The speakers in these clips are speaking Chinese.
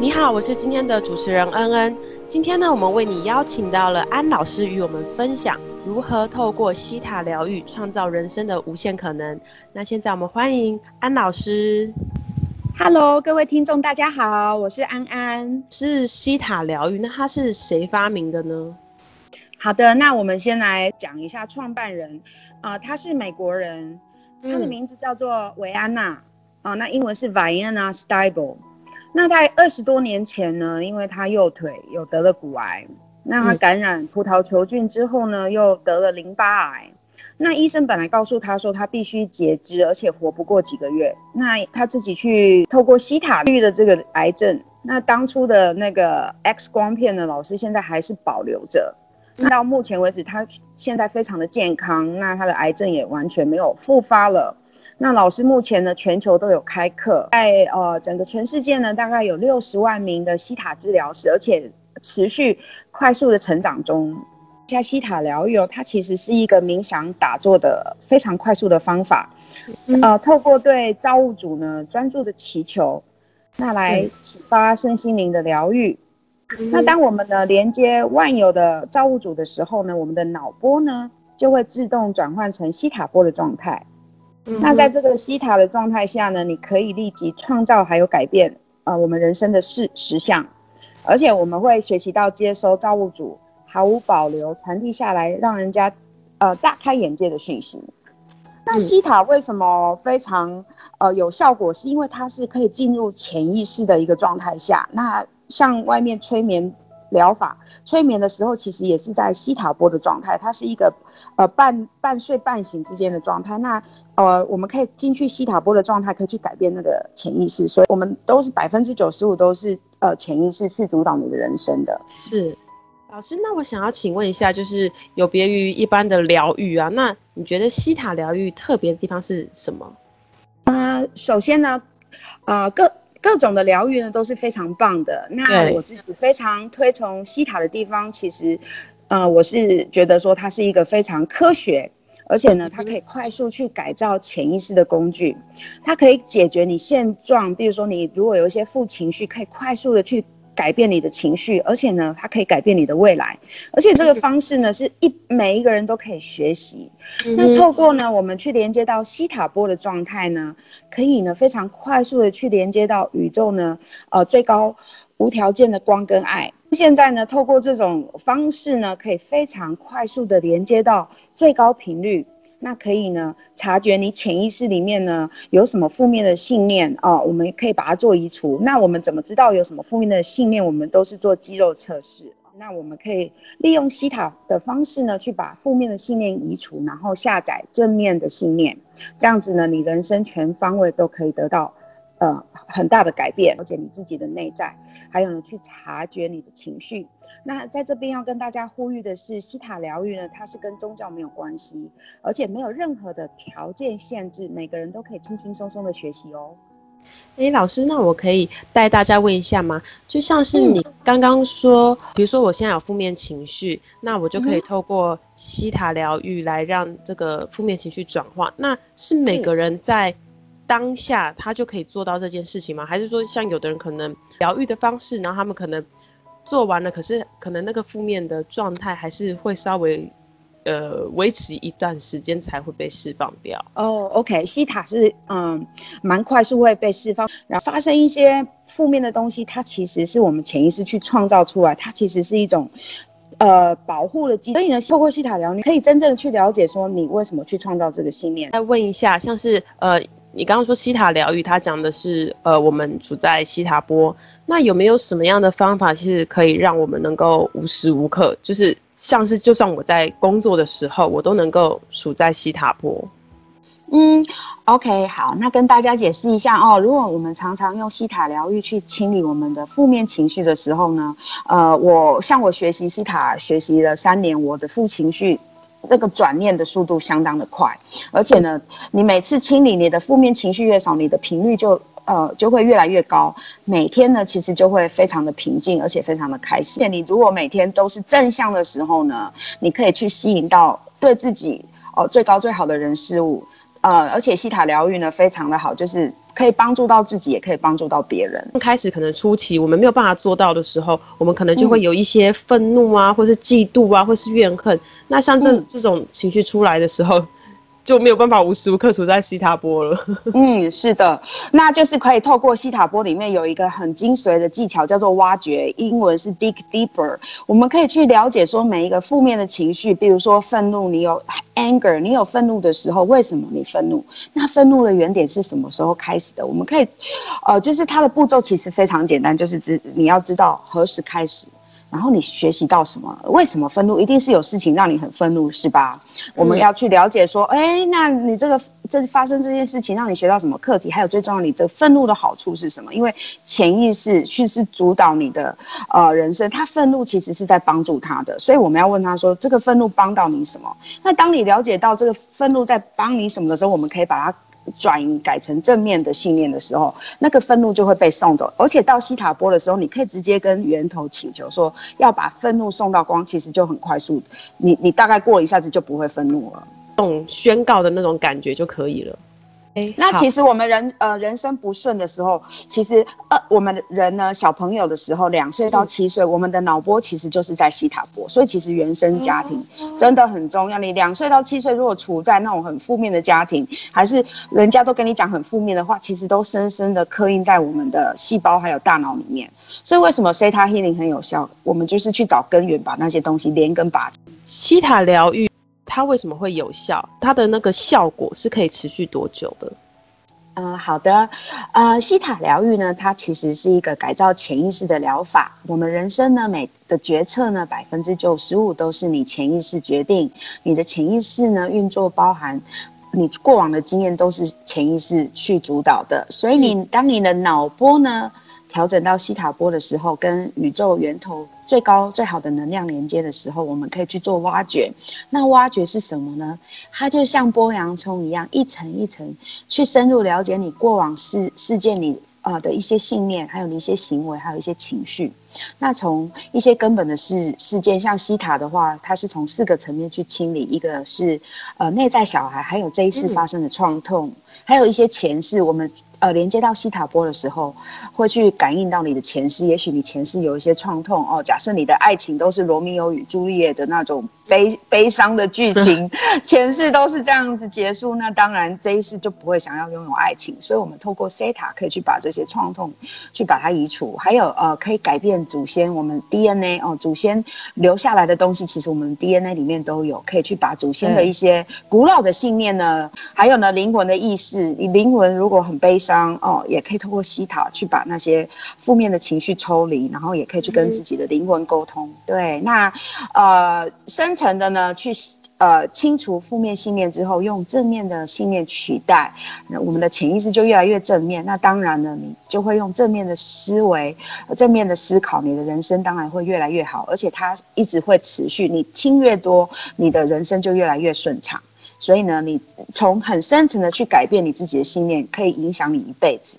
你好，我是今天的主持人恩恩。今天呢，我们为你邀请到了安老师与我们分享如何透过西塔疗愈创造人生的无限可能。那现在我们欢迎安老师。Hello，各位听众，大家好，我是安安。是西塔疗愈，那它是谁发明的呢？好的，那我们先来讲一下创办人啊、呃，他是美国人，他的名字叫做维安娜啊，那英文是 Vienna Stibel。那在二十多年前呢，因为他右腿有得了骨癌，那他感染葡萄球菌之后呢，又得了淋巴癌。那医生本来告诉他说他必须截肢，而且活不过几个月。那他自己去透过西塔绿的这个癌症，那当初的那个 X 光片的，老师现在还是保留着。那到目前为止，他现在非常的健康，那他的癌症也完全没有复发了。那老师目前呢，全球都有开课，在呃整个全世界呢，大概有六十万名的西塔治疗师，而且持续快速的成长中。加西塔疗愈哦，它其实是一个冥想打坐的非常快速的方法，嗯、呃，透过对造物主呢专注的祈求，那来启发身心灵的疗愈。嗯、那当我们呢连接万有的造物主的时候呢，我们的脑波呢就会自动转换成西塔波的状态。那在这个西塔的状态下呢，你可以立即创造还有改变呃我们人生的事实相，而且我们会学习到接收造物主毫无保留传递下来，让人家呃大开眼界的讯息。那西塔为什么非常呃有效果？是因为它是可以进入潜意识的一个状态下。那像外面催眠。疗法催眠的时候，其实也是在西塔波的状态，它是一个呃半半睡半醒之间的状态。那呃，我们可以进去西塔波的状态，可以去改变那个潜意识。所以，我们都是百分之九十五都是呃潜意识去主导你的人生的。是，老师，那我想要请问一下，就是有别于一般的疗愈啊，那你觉得西塔疗愈特别的地方是什么？呃，首先呢，啊、呃、各。各种的疗愈呢都是非常棒的。那我自己非常推崇西塔的地方，其实，呃，我是觉得说它是一个非常科学，而且呢，它可以快速去改造潜意识的工具。它可以解决你现状，比如说你如果有一些负情绪，可以快速的去。改变你的情绪，而且呢，它可以改变你的未来，而且这个方式呢，是一每一个人都可以学习。嗯、那透过呢，我们去连接到西塔波的状态呢，可以呢非常快速的去连接到宇宙呢，呃，最高无条件的光跟爱。现在呢，透过这种方式呢，可以非常快速的连接到最高频率。那可以呢，察觉你潜意识里面呢有什么负面的信念哦，我们可以把它做移除。那我们怎么知道有什么负面的信念？我们都是做肌肉测试。那我们可以利用西塔的方式呢，去把负面的信念移除，然后下载正面的信念。这样子呢，你人生全方位都可以得到。呃，很大的改变，了解你自己的内在，还有呢，去察觉你的情绪。那在这边要跟大家呼吁的是，西塔疗愈呢，它是跟宗教没有关系，而且没有任何的条件限制，每个人都可以轻轻松松的学习哦。哎，老师，那我可以带大家问一下吗？就像是你刚刚说，嗯、比如说我现在有负面情绪，那我就可以透过西塔疗愈来让这个负面情绪转化。那是每个人在。当下他就可以做到这件事情吗？还是说像有的人可能疗愈的方式，然后他们可能做完了，可是可能那个负面的状态还是会稍微呃维持一段时间才会被释放掉。哦、oh，OK，西塔是嗯蛮快速会被释放，然后发生一些负面的东西，它其实是我们潜意识去创造出来，它其实是一种呃保护的机制。所以呢，透过西塔疗愈，你可以真正的去了解说你为什么去创造这个信念。再问一下，像是呃。你刚刚说西塔疗愈，它讲的是，呃，我们处在西塔波，那有没有什么样的方法，其实可以让我们能够无时无刻，就是像是就算我在工作的时候，我都能够处在西塔波？嗯，OK，好，那跟大家解释一下哦，如果我们常常用西塔疗愈去清理我们的负面情绪的时候呢，呃，我像我学习西塔学习了三年，我的负情绪。那个转念的速度相当的快，而且呢，你每次清理你的负面情绪越少，你的频率就呃就会越来越高。每天呢，其实就会非常的平静，而且非常的开心。你如果每天都是正向的时候呢，你可以去吸引到对自己哦最高最好的人事物。呃，而且西塔疗愈呢非常的好，就是可以帮助到自己，也可以帮助到别人。开始可能初期我们没有办法做到的时候，我们可能就会有一些愤怒啊，嗯、或是嫉妒啊，或是怨恨。那像这、嗯、这种情绪出来的时候。就没有办法无时无刻处在西塔波了。嗯，是的，那就是可以透过西塔波里面有一个很精髓的技巧，叫做挖掘，英文是 dig deeper。我们可以去了解说每一个负面的情绪，比如说愤怒，你有 anger，你有愤怒的时候，为什么你愤怒？那愤怒的原点是什么时候开始的？我们可以，呃，就是它的步骤其实非常简单，就是知你要知道何时开始。然后你学习到什么？为什么愤怒？一定是有事情让你很愤怒，是吧？嗯、我们要去了解说，哎，那你这个这发生这件事情，让你学到什么课题？还有最重要，你这愤怒的好处是什么？因为潜意识去是主导你的呃人生，他愤怒其实是在帮助他的，所以我们要问他说，这个愤怒帮到你什么？那当你了解到这个愤怒在帮你什么的时候，我们可以把它。转移改成正面的信念的时候，那个愤怒就会被送走。而且到西塔波的时候，你可以直接跟源头请求说要把愤怒送到光，其实就很快速。你你大概过一下子就不会愤怒了，这种宣告的那种感觉就可以了。欸、那其实我们人呃人生不顺的时候，其实呃我们人呢小朋友的时候，两岁到七岁，嗯、我们的脑波其实就是在西塔波，所以其实原生家庭真的很重要。你两岁到七岁如果处在那种很负面的家庭，还是人家都跟你讲很负面的话，其实都深深的刻印在我们的细胞还有大脑里面。所以为什么 Theta Healing 很有效？我们就是去找根源，把那些东西连根拔起。希塔疗愈。它为什么会有效？它的那个效果是可以持续多久的？嗯，好的，呃，西塔疗愈呢，它其实是一个改造潜意识的疗法。我们人生呢，每的决策呢，百分之九十五都是你潜意识决定。你的潜意识呢，运作包含你过往的经验都是潜意识去主导的。所以你当你的脑波呢，调整到西塔波的时候，跟宇宙源头。最高最好的能量连接的时候，我们可以去做挖掘。那挖掘是什么呢？它就像剥洋葱一样，一层一层去深入了解你过往事事件里啊的一些信念，还有你一些行为，还有一些情绪。那从一些根本的事事件，像西塔的话，它是从四个层面去清理，一个是呃内在小孩，还有这一世发生的创痛，嗯、还有一些前世我们。呃，连接到西塔波的时候，会去感应到你的前世。也许你前世有一些创痛哦。假设你的爱情都是罗密欧与朱丽叶的那种悲悲伤的剧情，前世都是这样子结束，那当然这一世就不会想要拥有爱情。所以，我们透过 Theta 可以去把这些创痛去把它移除。还有呃，可以改变祖先我们 DNA 哦，祖先留下来的东西，其实我们 DNA 里面都有，可以去把祖先的一些古老的信念呢，还有呢灵魂的意识。你灵魂如果很悲伤。哦，也可以透过西塔去把那些负面的情绪抽离，然后也可以去跟自己的灵魂沟通。嗯、对，那呃深层的呢，去呃清除负面信念之后，用正面的信念取代，那我们的潜意识就越来越正面。那当然呢，你就会用正面的思维、正面的思考，你的人生当然会越来越好，而且它一直会持续。你清越多，你的人生就越来越顺畅。所以呢，你从很深层的去改变你自己的信念，可以影响你一辈子。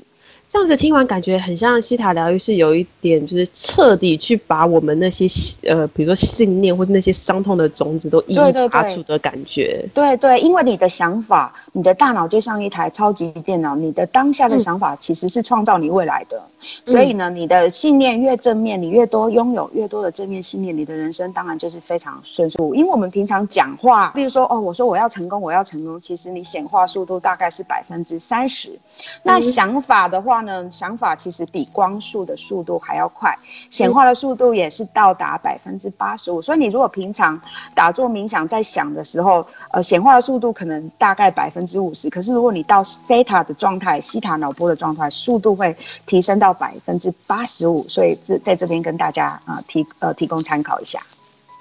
这样子听完，感觉很像西塔疗愈，是有一点就是彻底去把我们那些呃，比如说信念或是那些伤痛的种子都一一拔除的感觉。对对，对，因为你的想法，你的大脑就像一台超级电脑，你的当下的想法其实是创造你未来的。嗯、所以呢，你的信念越正面，你越多拥有越多的正面信念，你的人生当然就是非常顺遂。因为我们平常讲话，比如说哦，我说我要成功，我要成功，其实你显化速度大概是百分之三十。那想法的话。呢，想法其实比光速的速度还要快，显化的速度也是到达百分之八十五。所以你如果平常打坐冥想在想的时候，呃，显化的速度可能大概百分之五十。可是如果你到 Theta 的状态，西塔脑波的状态，速度会提升到百分之八十五。所以这在这边跟大家啊、呃、提呃提供参考一下。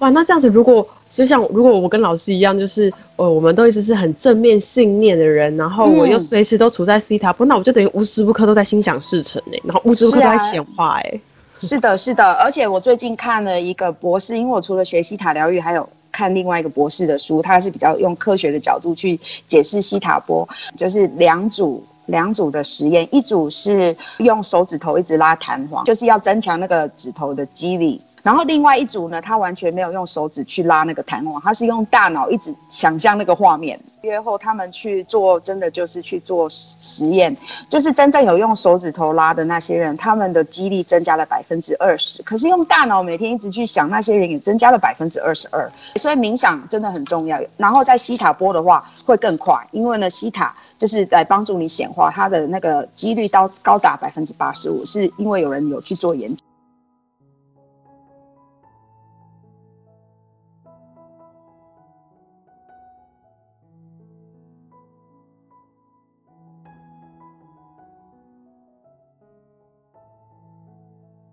哇，那这样子，如果就像如果我跟老师一样，就是呃，我们都一直是很正面信念的人，然后我又随时都处在西塔波，那我就等于无时无刻都在心想事成哎，然后无时无刻都在显化哎。是的，是的，而且我最近看了一个博士，因为我除了学西塔疗愈，还有看另外一个博士的书，他是比较用科学的角度去解释西塔波，就是两组。两组的实验，一组是用手指头一直拉弹簧，就是要增强那个指头的肌力。然后另外一组呢，他完全没有用手指去拉那个弹簧，他是用大脑一直想象那个画面。约后他们去做，真的就是去做实验，就是真正有用手指头拉的那些人，他们的肌力增加了百分之二十。可是用大脑每天一直去想那些人，也增加了百分之二十二。所以冥想真的很重要。然后在西塔波的话会更快，因为呢，西塔就是来帮助你显化，它的那个几率到高达百分之八十五，是因为有人有去做研究。